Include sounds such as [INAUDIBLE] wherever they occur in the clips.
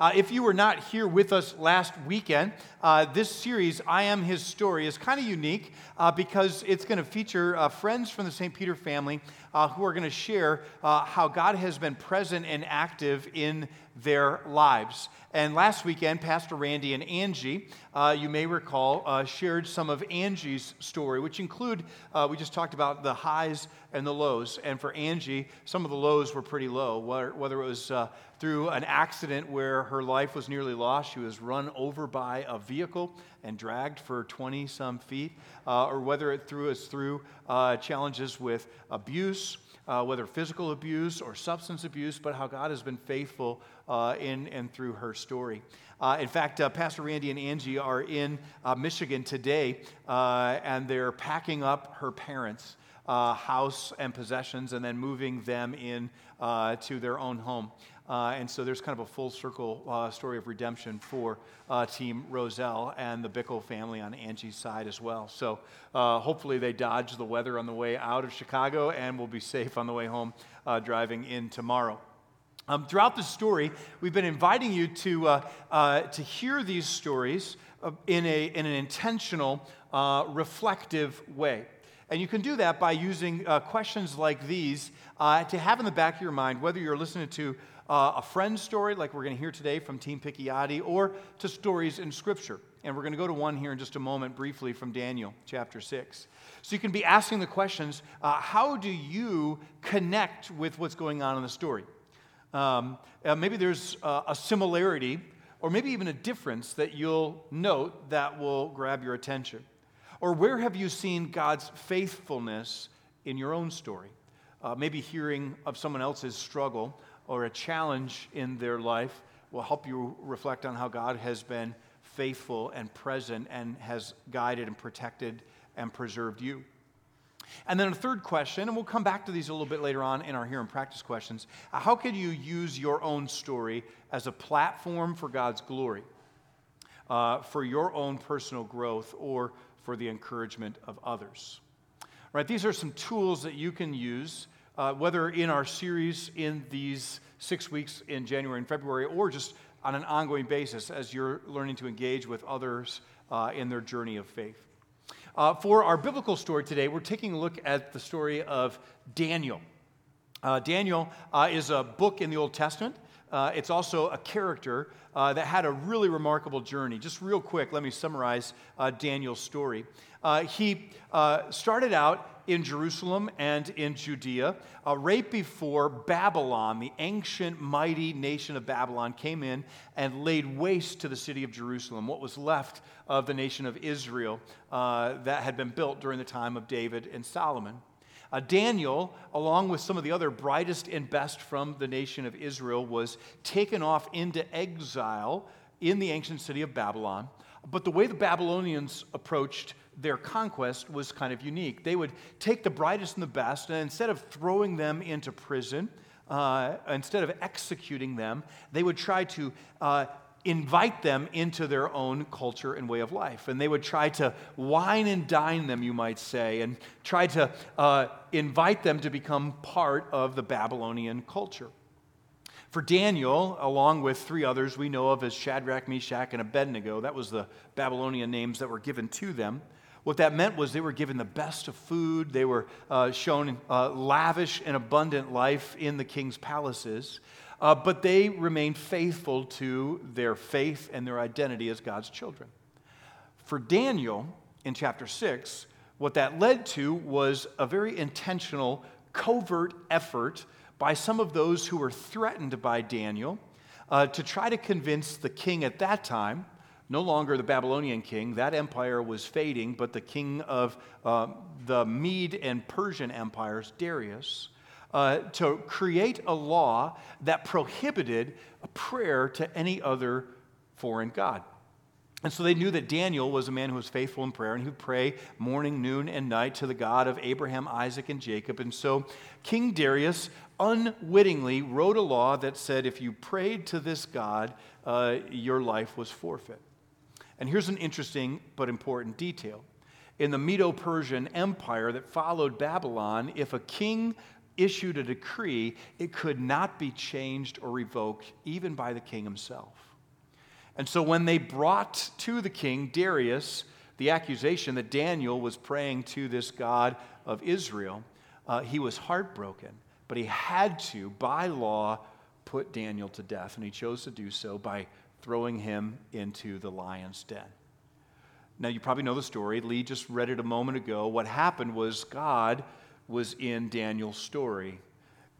Uh, if you were not here with us last weekend, uh, this series, I Am His Story, is kind of unique uh, because it's going to feature uh, friends from the St. Peter family uh, who are going to share uh, how God has been present and active in their lives. And last weekend, Pastor Randy and Angie, uh, you may recall, uh, shared some of Angie's story, which include, uh, we just talked about the highs and the lows. And for Angie, some of the lows were pretty low, whether, it was uh, through an accident where her life was nearly lost, she was run over by a vehicle and dragged for 20 some feet, uh, or whether it through, was through uh, challenges with abuse uh, whether physical abuse or substance abuse, but how God has been faithful uh, in and through her story. Uh, in fact, uh, Pastor Randy and Angie are in uh, Michigan today, uh, and they're packing up her parents' house and possessions and then moving them in to their own home. Uh, and so there's kind of a full circle uh, story of redemption for uh, Team Roselle and the Bickle family on Angie's side as well. So uh, hopefully they dodge the weather on the way out of Chicago and will be safe on the way home uh, driving in tomorrow. Um, throughout the story, we've been inviting you to, uh, to hear these stories in, a, in an intentional, reflective way. And you can do that by using questions like these to have in the back of your mind, whether you're listening to uh, a friend's story, like we're going to hear today from Team Picciotti, or to stories in Scripture. And we're going to go to one here in just a moment, briefly, from Daniel chapter 6. So you can be asking the questions uh, how do you connect with what's going on in the story? Um, uh, maybe there's uh, a similarity, or maybe even a difference that you'll note that will grab your attention. Or where have you seen God's faithfulness in your own story? Uh, maybe hearing of someone else's struggle or a challenge in their life will help you reflect on how God has been faithful and present and has guided and protected and preserved you. And then a third question, and we'll come back to these a little bit later on in our here and practice questions. How can you use your own story as a platform for God's glory, uh, for your own personal growth, or for the encouragement of others? Right? These are some tools that you can use uh, whether in our series in these six weeks in January and February, or just on an ongoing basis as you're learning to engage with others uh, in their journey of faith. Uh, for our biblical story today, we're taking a look at the story of Daniel. Uh, Daniel uh, is a book in the Old Testament. Uh, it's also a character uh, that had a really remarkable journey. Just real quick, let me summarize uh, Daniel's story. Uh, he uh, started out in Jerusalem and in Judea uh, right before Babylon, the ancient, mighty nation of Babylon, came in and laid waste to the city of Jerusalem, what was left of the nation of Israel uh, that had been built during the time of David and Solomon. Uh, Daniel, along with some of the other brightest and best from the nation of Israel, was taken off into exile in the ancient city of Babylon. But the way the Babylonians approached their conquest was kind of unique. They would take the brightest and the best, and instead of throwing them into prison, uh, instead of executing them, they would try to uh, invite them into their own culture and way of life. And they would try to wine and dine them, you might say, and try to uh, invite them to become part of the Babylonian culture. For Daniel, along with three others we know of as Shadrach, Meshach, and Abednego, that was the Babylonian names that were given to them. What that meant was they were given the best of food, they were uh, shown uh, lavish and abundant life in the king's palaces, uh, but they remained faithful to their faith and their identity as God's children. For Daniel, in chapter 6, what that led to was a very intentional, covert effort by some of those who were threatened by Daniel uh, to try to convince the king at that time no longer the Babylonian king. That empire was fading, but the king of uh, the Mede and Persian empires, Darius, uh, to create a law that prohibited a prayer to any other foreign god. And so they knew that Daniel was a man who was faithful in prayer and who pray morning, noon, and night to the God of Abraham, Isaac, and Jacob. And so King Darius unwittingly wrote a law that said if you prayed to this God, uh, your life was forfeit. And here's an interesting but important detail. In the Medo Persian Empire that followed Babylon, if a king issued a decree, it could not be changed or revoked, even by the king himself. And so when they brought to the king Darius the accusation that Daniel was praying to this God of Israel, uh, he was heartbroken. But he had to, by law, put Daniel to death. And he chose to do so by throwing him into the lion's den. Now, you probably know the story. Lee just read it a moment ago. What happened was God was in Daniel's story.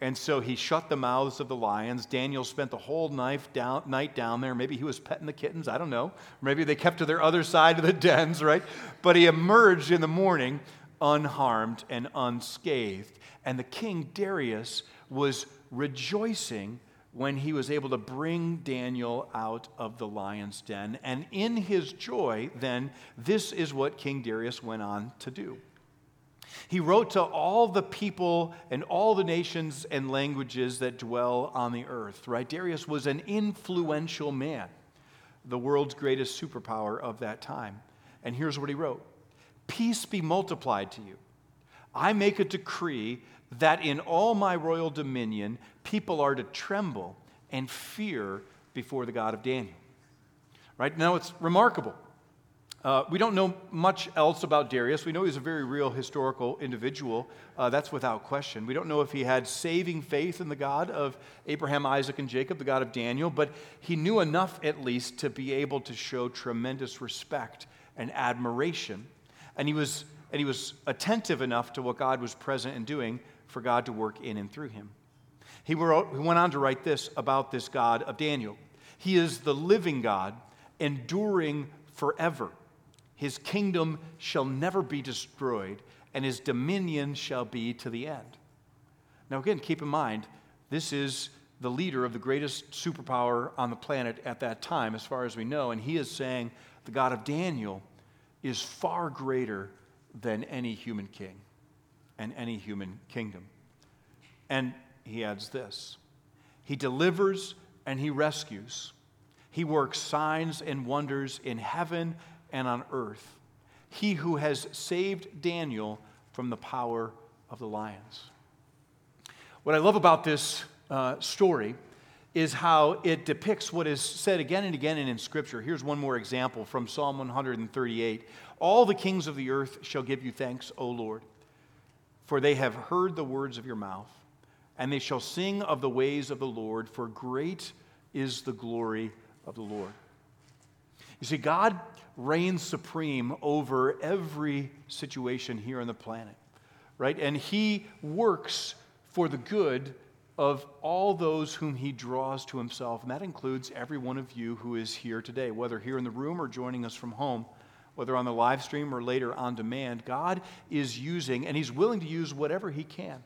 And so he shut the mouths of the lions. Daniel spent the whole down, night down there. Maybe he was petting the kittens. I don't know. Maybe they kept to their other side of the dens, right? But he emerged in the morning unharmed and unscathed. And the king Darius was rejoicing when he was able to bring Daniel out of the lion's den. And in his joy, then, this is what King Darius went on to do. He wrote to all the people and all the nations and languages that dwell on the earth, right? Darius was an influential man, the world's greatest superpower of that time. And here's what he wrote Peace be multiplied to you. I make a decree that in all my royal dominion, people are to tremble and fear before the God of Daniel. Right now, it's remarkable uh, we don't know much else about Darius. We know he's a very real historical individual. Uh, that's without question. We don't know if he had saving faith in the God of Abraham, Isaac, and Jacob, the God of Daniel, but he knew enough at least to be able to show tremendous respect and admiration. And he was, and he was attentive enough to what God was present and doing for God to work in and through him. He, wrote, he went on to write this about this God of Daniel He is the living God, enduring forever. His kingdom shall never be destroyed, and his dominion shall be to the end. Now, again, keep in mind, this is the leader of the greatest superpower on the planet at that time, as far as we know, and he is saying the God of Daniel is far greater than any human king and any human kingdom. And he adds this He delivers and he rescues. He works signs and wonders in heaven and on earth. He who has saved Daniel from the power of the lions. What I love about this uh, story is how it depicts what is said again and again and in Scripture. Here's one more example from Psalm 138 All the kings of the earth shall give you thanks, O Lord, for they have heard the words of your mouth, and they shall sing of the ways of the Lord, for great is the glory of the Lord. You see, God reigns supreme over every situation here on the planet, right? And He works for the good of all those whom He draws to Himself. And that includes every one of you who is here today, whether here in the room or joining us from home, whether on the live stream or later on demand. God is using, and He's willing to use whatever He can,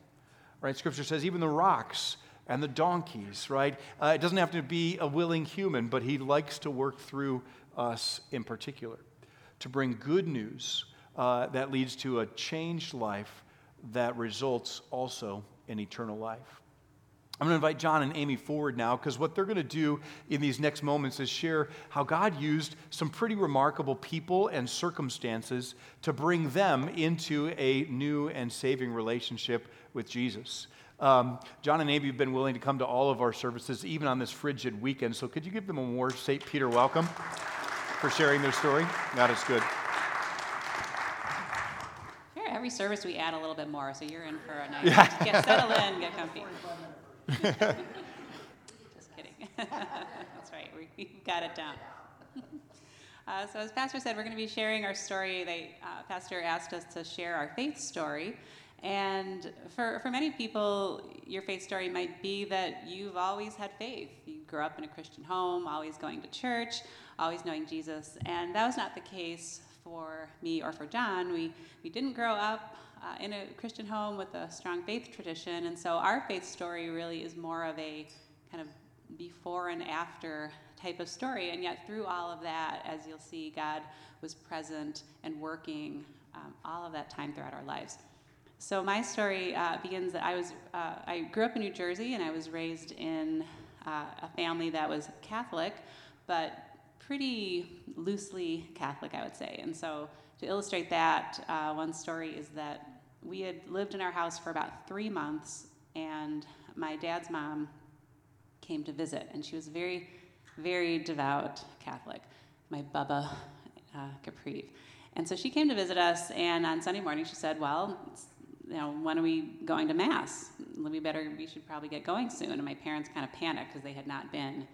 right? Scripture says, even the rocks and the donkeys, right? Uh, it doesn't have to be a willing human, but he likes to work through us in particular, to bring good news uh, that leads to a changed life that results also in eternal life. I'm going to invite John and Amy forward now because what they're going to do in these next moments is share how God used some pretty remarkable people and circumstances to bring them into a new and saving relationship with Jesus. Um, John and Amy have been willing to come to all of our services, even on this frigid weekend. So, could you give them a more St. Peter welcome? For sharing their story. God is good. Here, every service we add a little bit more, so you're in for a nice. Yeah. Get settled in, get comfy. Just kidding. [LAUGHS] That's right. We got it down. [LAUGHS] Uh, so as Pastor said, we're going to be sharing our story. They, uh, Pastor asked us to share our faith story. And for, for many people, your faith story might be that you've always had faith. You grew up in a Christian home, always going to church, always knowing Jesus. And that was not the case for me or for John. We, we didn't grow up uh, in a Christian home with a strong faith tradition. And so our faith story really is more of a kind of before and after type of story. And yet, through all of that, as you'll see, God was present and working um, all of that time throughout our lives. So my story uh, begins that I was uh, I grew up in New Jersey and I was raised in uh, a family that was Catholic, but pretty loosely Catholic, I would say. And so, to illustrate that, uh, one story is that we had lived in our house for about three months and my dad's mom came to visit, and she was very, very devout Catholic, my Bubba uh. And so she came to visit us, and on Sunday morning she said, Well, you know, when are we going to Mass? We better, we should probably get going soon. And my parents kind of panicked because they had not been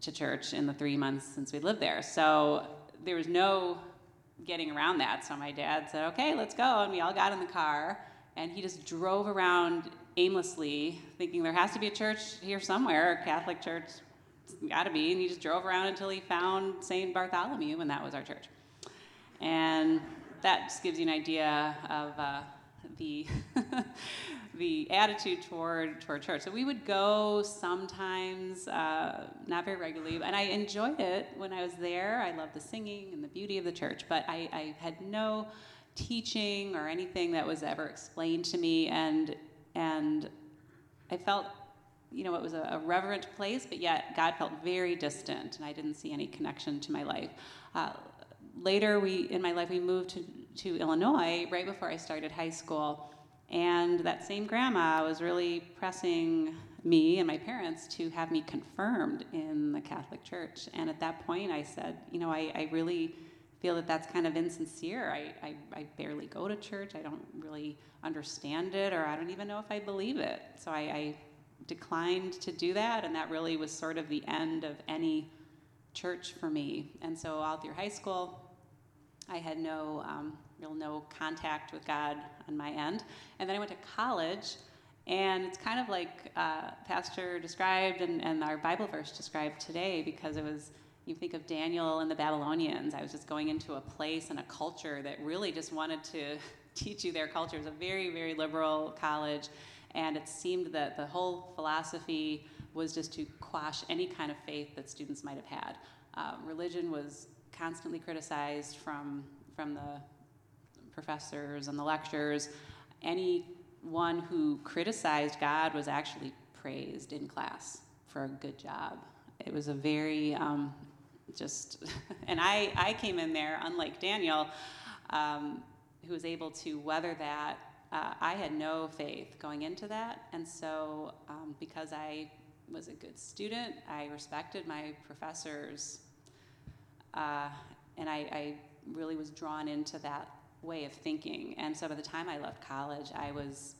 to church in the three months since we lived there. So there was no getting around that. So my dad said, okay, let's go. And we all got in the car, and he just drove around aimlessly, thinking there has to be a church here somewhere, a Catholic church, got to be. And he just drove around until he found St. Bartholomew, and that was our church. And that just gives you an idea of uh, the [LAUGHS] the attitude toward toward church. So we would go sometimes, uh, not very regularly, and I enjoyed it when I was there. I loved the singing and the beauty of the church, but I, I had no teaching or anything that was ever explained to me, and and I felt. You know, it was a, a reverent place, but yet God felt very distant, and I didn't see any connection to my life. Uh, later, we in my life we moved to to Illinois right before I started high school, and that same grandma was really pressing me and my parents to have me confirmed in the Catholic Church. And at that point, I said, you know, I, I really feel that that's kind of insincere. I, I, I, barely go to church. I don't really understand it, or I don't even know if I believe it. So I, I declined to do that, and that really was sort of the end of any church for me. And so all through high school, I had no um, real no contact with God on my end. And then I went to college, and it's kind of like uh, Pastor described and, and our Bible verse described today because it was, you think of Daniel and the Babylonians. I was just going into a place and a culture that really just wanted to [LAUGHS] teach you their culture. It was a very, very liberal college, and it seemed that the whole philosophy was just to quash any kind of faith that students might have had. Uh, religion was constantly criticized from, from the professors and the lectures, anyone who criticized God was actually praised in class for a good job. It was a very um, just, [LAUGHS] and I, I came in there, unlike Daniel, um, who was able to weather that. Uh, I had no faith going into that, and so um, because I was a good student, I respected my professors, uh, and I, I really was drawn into that way of thinking. And so by the time I left college, I was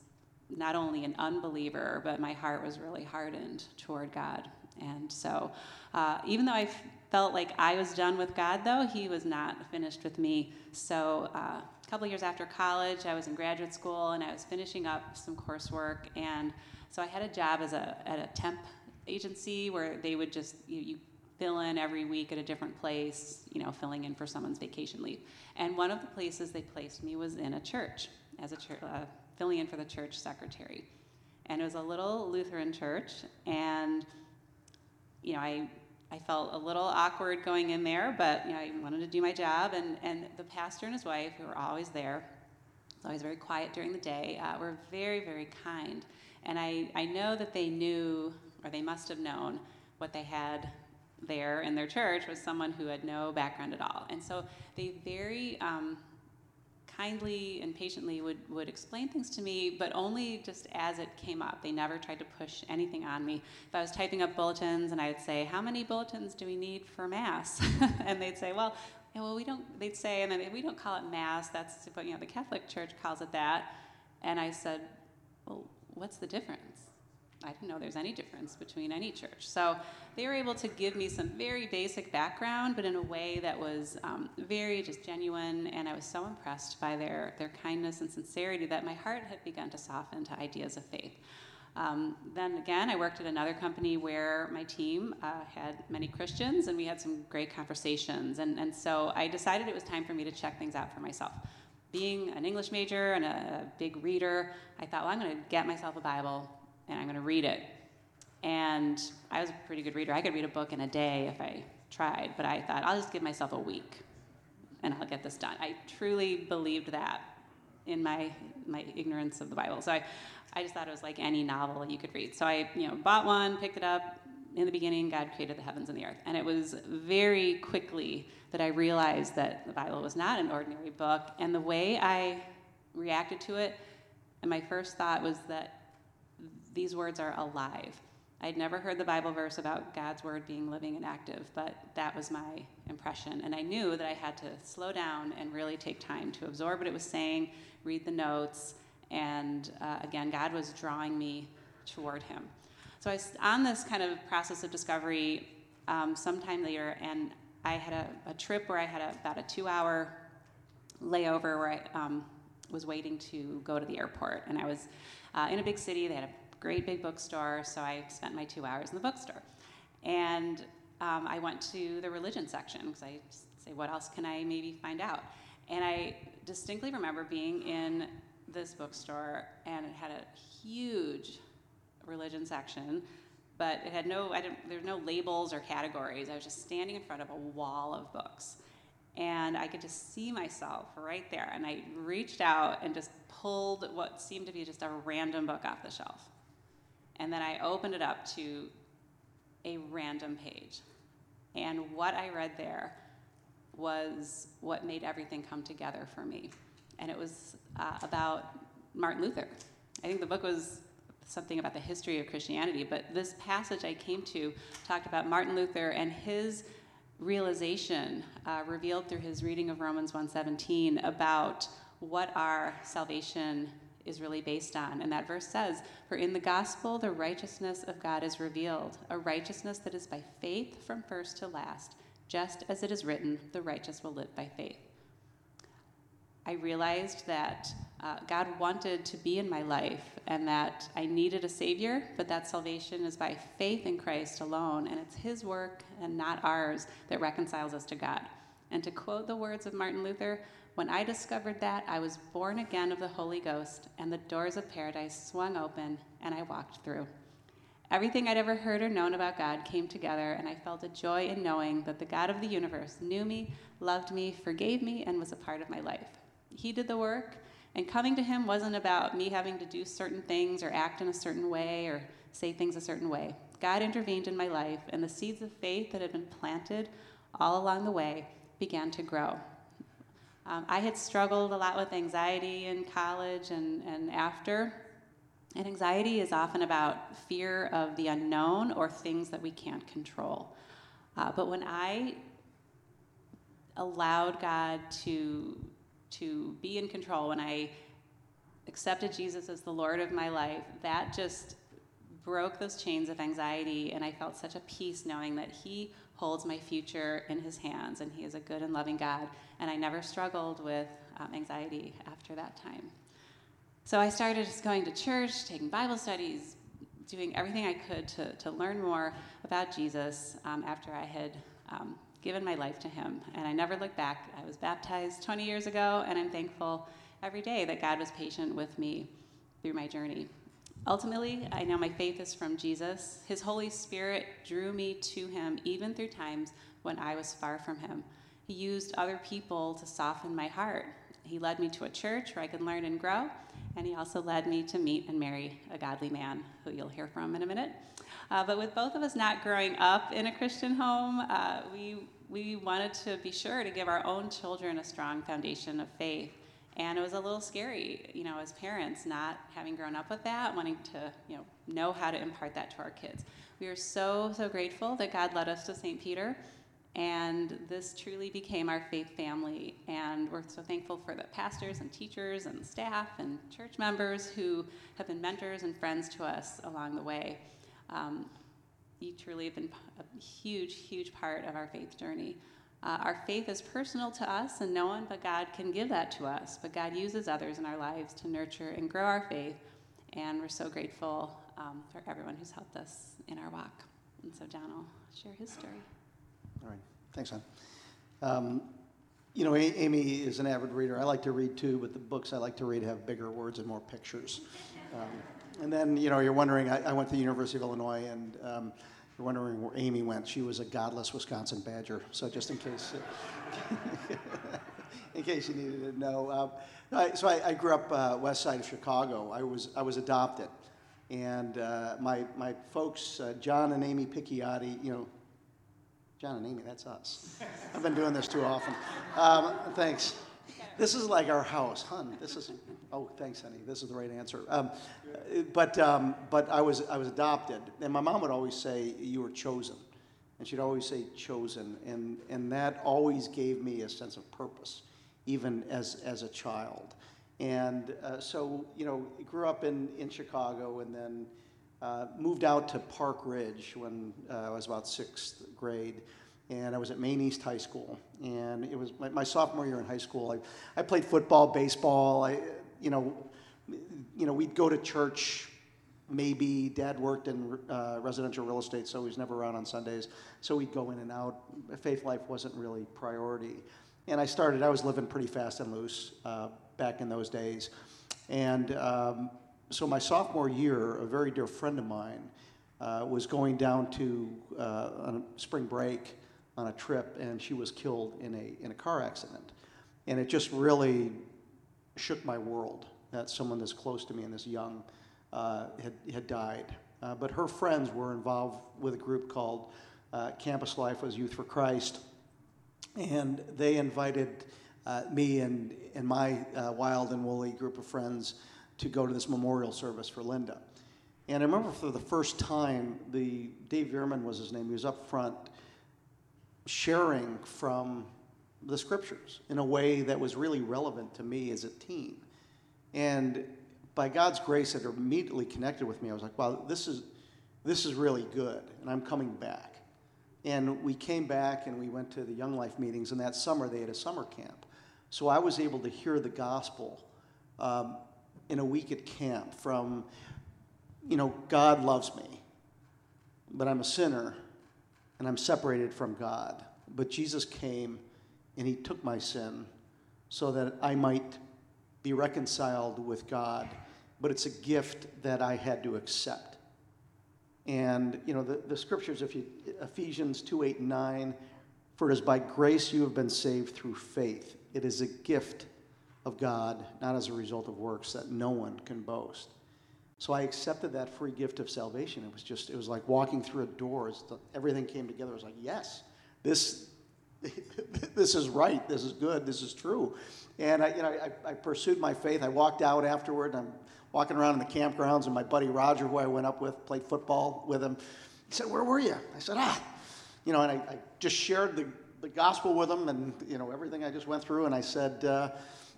not only an unbeliever, but my heart was really hardened toward God. And so, uh, even though I felt like I was done with God, though, He was not finished with me. So, uh, a couple years after college, I was in graduate school and I was finishing up some coursework. And so, I had a job as a, at a temp agency where they would just, you, you fill in every week at a different place, you know, filling in for someone's vacation leave. And one of the places they placed me was in a church as a church, uh, filling in for the church secretary. And it was a little Lutheran church, and you know, I I felt a little awkward going in there, but you know, I wanted to do my job. And and the pastor and his wife, who were always there, always very quiet during the day, uh, were very very kind. And I I know that they knew, or they must have known, what they had there in their church was someone who had no background at all. And so they very um, kindly and patiently would, would explain things to me, but only just as it came up. They never tried to push anything on me. If I was typing up bulletins and I would say, How many bulletins do we need for Mass? [LAUGHS] and they'd say, Well, yeah, well, we don't, they'd say, and then we don't call it Mass, that's what, you know, the Catholic Church calls it that. And I said, Well, what's the difference? I didn't know there's any difference between any church. So they were able to give me some very basic background, but in a way that was um, very just genuine. And I was so impressed by their, their kindness and sincerity that my heart had begun to soften to ideas of faith. Um, then again, I worked at another company where my team uh, had many Christians and we had some great conversations. And, and so I decided it was time for me to check things out for myself. Being an English major and a, big reader, I thought, well, I'm going to get myself a Bible and I'm going to read it. And I was a pretty good reader. I could read a book in a day if I tried, but I thought, I'll just give myself a week and I'll get this done. I truly believed that in my, my ignorance of the Bible. So I, I just thought it was like any novel you could read. So I you know, bought one, picked it up. In the beginning, God created the heavens and the earth. And it was very quickly that I realized that the Bible was not an ordinary book. And the way I reacted to it, and my first thought was that these words are alive. I'd never heard the Bible verse about God's word being living and active, but that was my impression. And I knew that I had to slow down and really take time to absorb what it was saying, read the notes, and uh, again, God was drawing me toward Him. So I was on this kind of process of discovery um, sometime later, and I had a, a trip where I had a, about a two hour layover where I um, was waiting to go to the airport. And I was uh, in a big city, they had a great big bookstore, so I spent my two hours in the bookstore. And um, I went to the religion section because I say, what else can I maybe find out? And I distinctly remember being in this bookstore, and it had a huge religion section, but it had no, I didn't, there were no labels or categories. I was just standing in front of a wall of books. And I could just see myself right there. And I reached out and just pulled what seemed to be just a random book off the shelf. And then I opened it up to a random page. And what I read there was what made everything come together for me. And it was uh, about Martin Luther. I think the book was something about the history of Christianity, but this passage I came to talked about Martin Luther and his realization uh, revealed through his reading of Romans 1:17 about what our salvation is really based on. And that verse says, For in the gospel, the righteousness of God is revealed, a righteousness that is by faith from first to last, just as it is written, the righteous will live by faith. I realized that uh, God wanted to be in my life and that I needed a Savior, but that salvation is by faith in Christ alone, and it's His work and not ours that reconciles us to God. And to quote the words of Martin Luther, when I discovered that, I was born again of the Holy Ghost, and the doors of paradise swung open, and I walked through. Everything I'd ever heard or known about God came together, and I felt a joy in knowing that the God of the universe knew me, loved me, forgave me, and was a part of my life. He did the work, and coming to Him wasn't about me having to do certain things or act in a certain way or say things a certain way. God intervened in my life, and the seeds of faith that had been planted all along the way began to grow. Um, I had struggled a lot with anxiety in college and, and after. And anxiety is often about fear of the unknown or things that we can't control. Uh, but when I allowed God to, to be in control, when I accepted Jesus as the Lord of my life, that just broke those chains of anxiety, and I felt such a peace knowing that He holds my future in his hands, and he is a good and loving God. And I never struggled with um, anxiety after that time. So I started just going to church, taking Bible studies, doing everything I could to, to learn more about Jesus um, after I had um, given my life to him. And I never looked back. I was baptized 20 years ago, and I'm thankful every day that God was patient with me through my journey. Ultimately, I know my faith is from Jesus. His Holy Spirit drew me to him even through times when I was far from him. He used other people to soften my heart. He led me to a church where I could learn and grow, and he also led me to meet and marry a godly man who you'll hear from in a minute. Uh, but with both of us not growing up in a Christian home, uh, we, we wanted to be sure to give our own children a strong foundation of faith. And it was a little scary, you know, as parents, not having grown up with that, wanting to, you know, know how to impart that to our kids. We are so, so grateful that God led us to St. Peter, and this truly became our faith family. And we're so thankful for the pastors and teachers and staff and church members who have been mentors and friends to us along the way. Um, you truly have been a huge, huge part of our faith journey. Uh, our faith is personal to us, and no one but God can give that to us. But God uses others in our lives to nurture and grow our faith, and we're so grateful um, for everyone who's helped us in our walk. And so, John will share his story. All right, thanks, Hon. Um, you know, Amy is an avid reader. I like to read too, but the books I like to read have bigger words and more pictures. Um, and then, you know, you're wondering, I, I, went to the University of Illinois and um, you're wondering where Amy went. She was a godless Wisconsin Badger. So just in case, [LAUGHS] in case you needed to know. Uh, I, so I, I, grew up uh, west side of Chicago. I was I was adopted, and uh, my my folks, uh, John and Amy Picciotti, you know. John and Amy, that's us. I've been doing this too often. Um, thanks. This is like our house, hun. This is, oh, thanks, honey. This is the right answer. Um, but, um, but I was, I was adopted. And my mom would always say, you were chosen. And she'd always say, chosen. And, and that always gave me a sense of purpose, even as, as a child. And uh, so, you know, grew up in, in Chicago and then uh, moved out to Park Ridge when uh, I was about sixth grade and I was at Maine East High School. And it was my, my sophomore year in high school. I, I played football, baseball. I, you know, you know, we'd go to church. Maybe Dad worked in uh, residential real estate, so he was never around on Sundays. So we'd go in and out. Faith life wasn't really priority. And I started. I was living pretty fast and loose uh, back in those days. And um, so my sophomore year, a very dear friend of mine uh, was going down to uh, on spring break on a trip, and she was killed in a, in a car accident. And it just really shook my world that someone this close to me and this young uh, had, had died. Uh, but her friends were involved with a group called uh, Campus Life was Youth for Christ, and they invited uh, me and, and my uh, wild and woolly group of friends to go to this memorial service for Linda. And I remember for the first time, the Dave Veerman was his name. He was up front, sharing from the scriptures in a way that was really relevant to me as a teen. And by God's grace, it immediately connected with me. I was like, wow, this is, this is really good, and I'm coming back. And we came back and we went to the Young Life meetings, and that summer they had a summer camp. So I was able to hear the gospel um, in a week at camp from, you know, God loves me, but I'm a sinner and I'm separated from God. But Jesus came and he took my sin so that I might be reconciled with God. But it's a gift that I had to accept. And, you know, the, the scriptures, if you, Ephesians 2 8 and 9, for it is by grace you have been saved through faith. It is a gift of God, not as a result of works, that no one can boast. So I accepted that free gift of salvation. It was just, it was like walking through a door. Everything came together. It was like, yes, this, [LAUGHS] this is right. This is good. This is true. And I, you know, I, I pursued my faith. I walked out afterward. I'm walking around in the campgrounds, and my buddy Roger, who I went up with, played football with him. He said, "Where were you?" I said, "Ah," you know, and I, I just shared the, the gospel with him, and you know everything I just went through. And I said, uh,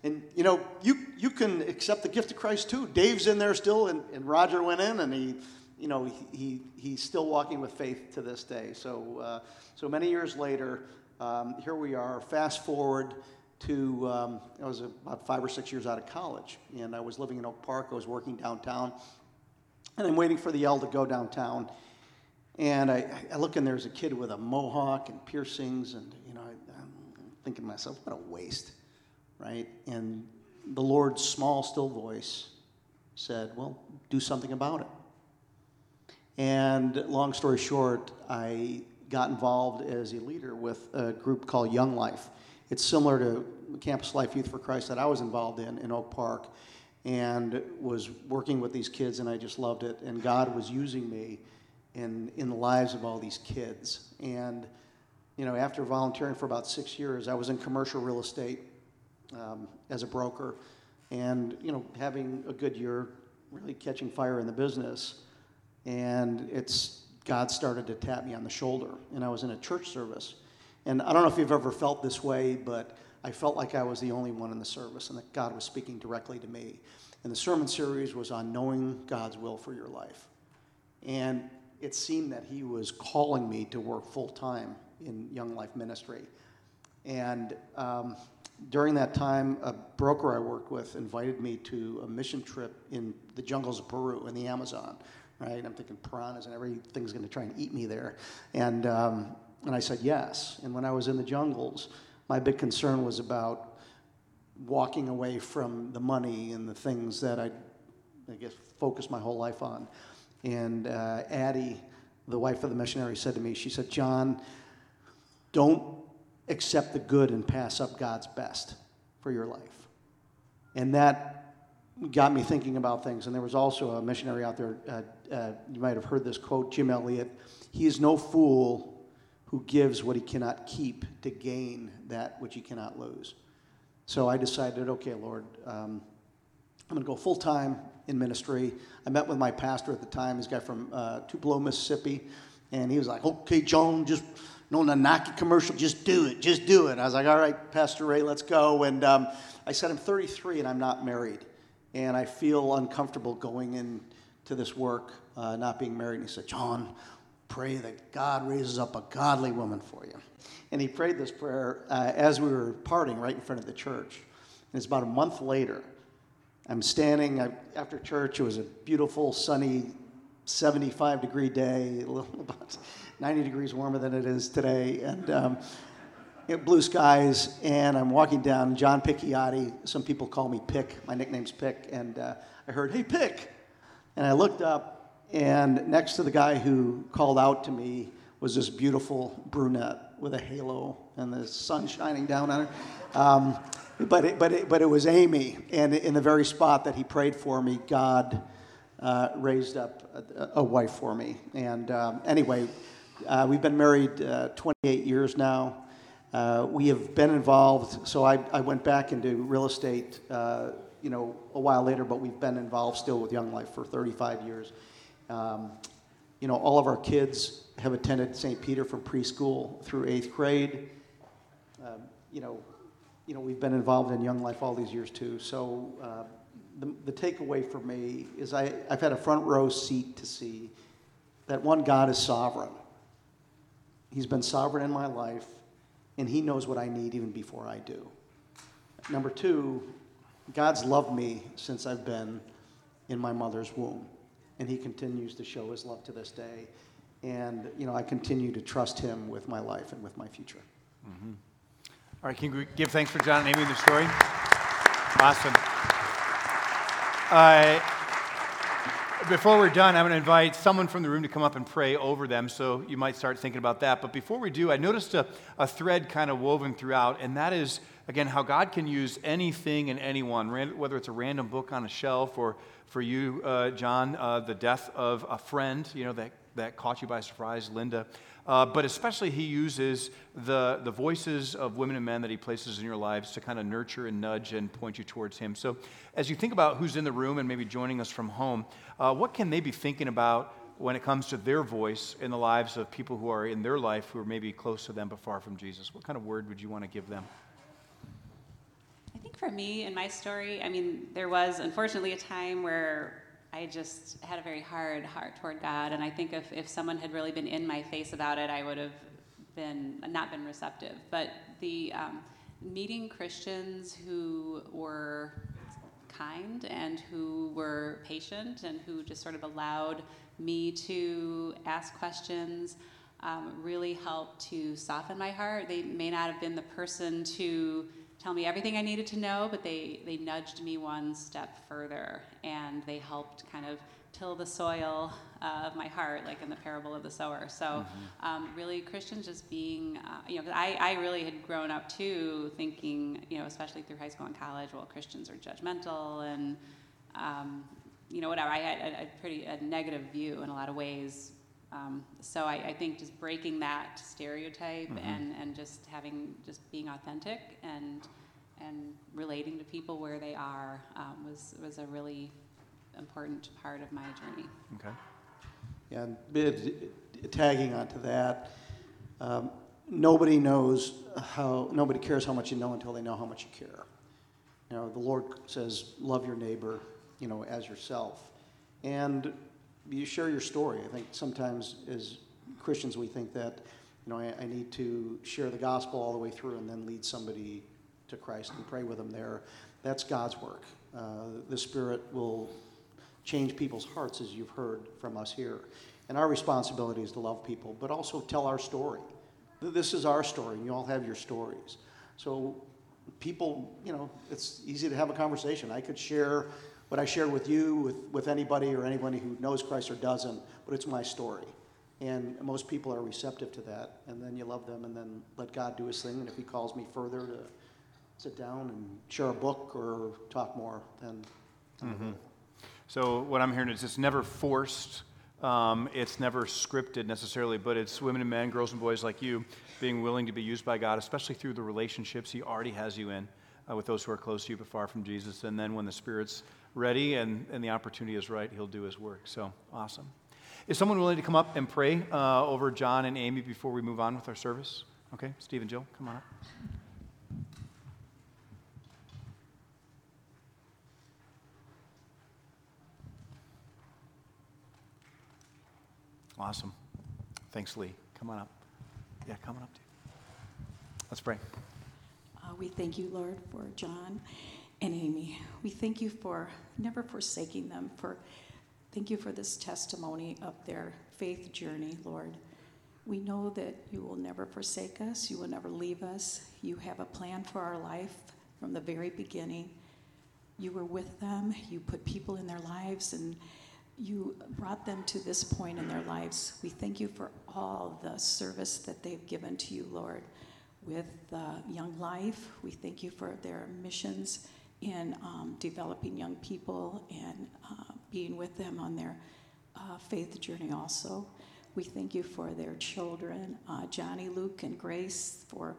and you know, you you can accept the gift of Christ too. Dave's in there still, and, and Roger went in, and he, you know, he, he he's still walking with faith to this day. So uh, so many years later, um, here we are. Fast forward to um, I was about five or six years out of college, and I was living in Oak Park. I was working downtown, and I'm waiting for the L to go downtown. And I, I look and there's a kid with a mohawk and piercings, and you know, I, I'm thinking to myself, what a waste right? And the Lord's small, still voice said, Well, do something about it. And long story short, I got involved as a leader with a group called Young Life. It's similar to Campus Life Youth for Christ that I was involved in in Oak Park and was working with these kids, and I just loved it. And God was using me in, in the lives of all these kids. And, you know, after volunteering for about six years, I was in commercial real estate um, as a broker, and you know having a good year, really catching fire in the business, and it's God started to tap me on the shoulder, and I was in a church service, and I don't know if you've ever felt this way, but I felt like I was the only one in the service, and that God was speaking directly to me. And the sermon series was on knowing God's will for your life, and it seemed that He was calling me to work full time in Young Life Ministry. And um, during that time, a broker I worked with invited me to a mission trip in the jungles of Peru in the Amazon. Right? I'm thinking piranhas and everything's going to try and eat me there. And, um, and I said yes. And when I was in the jungles, my big concern was about walking away from the money and the things that I, I guess, focused my whole life on. And uh, Addie, the wife of the missionary, said to me, she said, John, don't accept the good and pass up God's best for your life. And that got me thinking about things. And there was also a missionary out there, uh, uh, you might have heard this quote, Jim Elliot. He is no fool who gives what he cannot keep to gain that which he cannot lose. So I decided, okay, Lord, um, I'm going to go full time in ministry. I met with my pastor at the time, this guy from uh, Tupelo, Mississippi, and he was like, okay, John, just no the Nike commercial, just do it, just do it. I was like, all right, Pastor Ray, let's go. And um, I said, I'm 33 and I'm not married, and I feel uncomfortable going into this work, uh, not being married. And he said, John, pray that God raises up a godly woman for you. And he prayed this prayer uh, as we were parting right in front of the church. And it's about a month later. I'm standing I, after church. It was a beautiful, sunny, 75 degree day, [LAUGHS] a little about 90 degrees warmer than it is today, and um, blue skies. And I'm walking down John Picciotti. Some people call me Pick. My nickname's Pick. And uh, I heard, "Hey, Pick!" And I looked up, and next to the guy who called out to me was this beautiful brunette with a halo and the sun shining down on her. Um, but, it, but, it, but it was Amy, and in the very spot that he prayed for me, God uh, raised up a, a, wife for me. And um, anyway, uh, we've been married uh, 28 years now. Uh, we have been involved, so I, I went back into real estate, uh, you know, a while later, but we've been involved still with Young Life for 35 years. Um, you know, all of our kids have attended St. Peter from preschool through eighth grade. Um, you know, you know, we've been involved in Young Life all these years too. So uh, the, the takeaway for me is I, I've had a front row seat to see that one, God is sovereign. He's been sovereign in my life, and He knows what I need even before I do. Number two, God's loved me since I've been in my mother's womb, and He continues to show His love to this day. And, you know, I continue to trust Him with my life and with my future. Mm-hmm. All right, can you give thanks for John and Amy and the story? Awesome. Uh, before we're done, I'm going to invite someone from the room to come up and pray over them, so you might start thinking about that. But before we do, I noticed a, a thread kind of woven throughout, and that is, again, how God can use anything and anyone, whether it's a random book on a shelf or for you, uh, John, uh, the death of a friend, you know, that, that caught you by surprise, Linda. Uh, but especially, he uses the, the voices of women and men that he places in your lives to kind of nurture and nudge and point you towards him. So, as you think about who's in the room and maybe joining us from home, uh, what can they be thinking about when it comes to their voice in the lives of people who are in their life who are maybe close to them but far from Jesus? What kind of word would you want to give them? I think for me in my story, I mean, there was unfortunately a time where I just had a very hard heart toward God, and I think if, if someone had really been in my face about it, I would have been not been receptive. But the um, meeting Christians who were kind and who were patient and who just sort of allowed me to ask questions um, really helped to soften my heart. They may not have been the person to tell me everything I needed to know, but they, they nudged me one step further and they helped kind of till the soil uh, of my heart, like in the parable of the sower. So, mm-hmm. um, really, Christians just being, uh, you know, I, I really had grown up too thinking, you know, especially through high school and college, well, Christians are judgmental and, um, you know, whatever. I had a, a, pretty a negative view in a lot of ways. Um, so I, I, think just breaking that stereotype mm-hmm. and, and just having just being authentic and and relating to people where they are um, was was a really important part of my journey. Okay. Yeah, and tagging onto that, um, nobody knows how, nobody cares how much you know until they know how much you care. You know, the Lord says, love your neighbor, you know, as yourself. And you share your story. I think sometimes as Christians we think that, you know, I, I need to share the gospel all the way through and then lead somebody to Christ and pray with them there. That's God's work. Uh, the Spirit will change people's hearts, as you've heard from us here. And our responsibility is to love people, but also tell our story. This is our story, and you all have your stories. So, people, you know, it's easy to have a conversation. I could share what I share with you, with, with anybody or anybody who knows Christ or doesn't, but it's my story. And most people are receptive to that. And then you love them, and then let God do his thing. And if he calls me further to sit down and share a book or talk more, then. Mm-hmm. So what I'm hearing is it's never forced. Um, it's never scripted necessarily, but it's women and men, girls and boys like you, being willing to be used by God, especially through the relationships He already has you in. uh, with those who are close to you but far from Jesus. And then when the Spirit's ready and, and the opportunity is right, He'll do His work. So awesome. Is someone willing to come up and pray uh, over John and Amy before we move on with our service? Okay, Steve and Jill, come on up. Awesome. Thanks, Lee. Come on up. Yeah, come on up, too. Let's pray. Uh, we thank you, Lord, for John and Amy. We thank you for never forsaking them. For thank you for this testimony of their faith journey, Lord. We know that you will never forsake us. You will never leave us. You have a plan for our life from the very beginning. You were with them. You put people in their lives, and you brought them to this point in their lives. We thank you for all the service that they've given to you, Lord with Young Life. We thank you for their missions in um, developing young people and uh, being with them on their uh, faith journey also. We thank you for their children, uh, Johnny, Luke, and Grace, for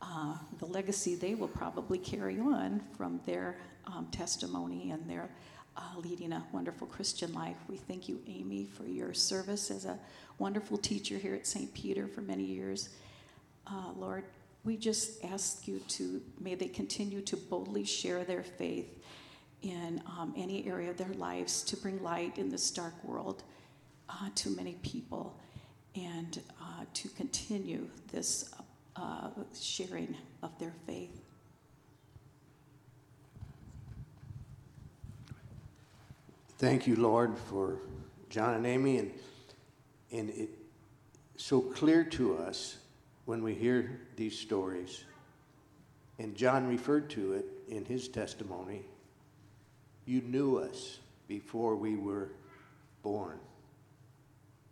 uh, the legacy they will probably carry on from their um, testimony and their uh, leading a wonderful Christian life. We thank you, Amy, for your service as a wonderful teacher here at St. Peter for many years. Uh, Lord, we just ask you to, may they continue to boldly share their faith in um, any area of their lives to bring light in this dark world uh, to many people and uh, to continue this uh, sharing of their faith. Thank you, Lord, for John and Amy, and and it so clear to us when we hear these stories. And John referred to it in his testimony. You knew us before we were born.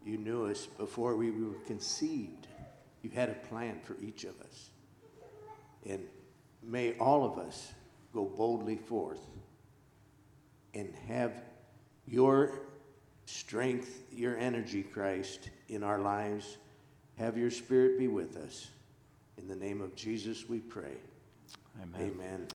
You knew us before we were conceived. You had a plan for each of us. And may all of us go boldly forth and have your strength, your energy, Christ, in our lives. Have your spirit be with us. In the name of Jesus, we pray. Amen. Amen.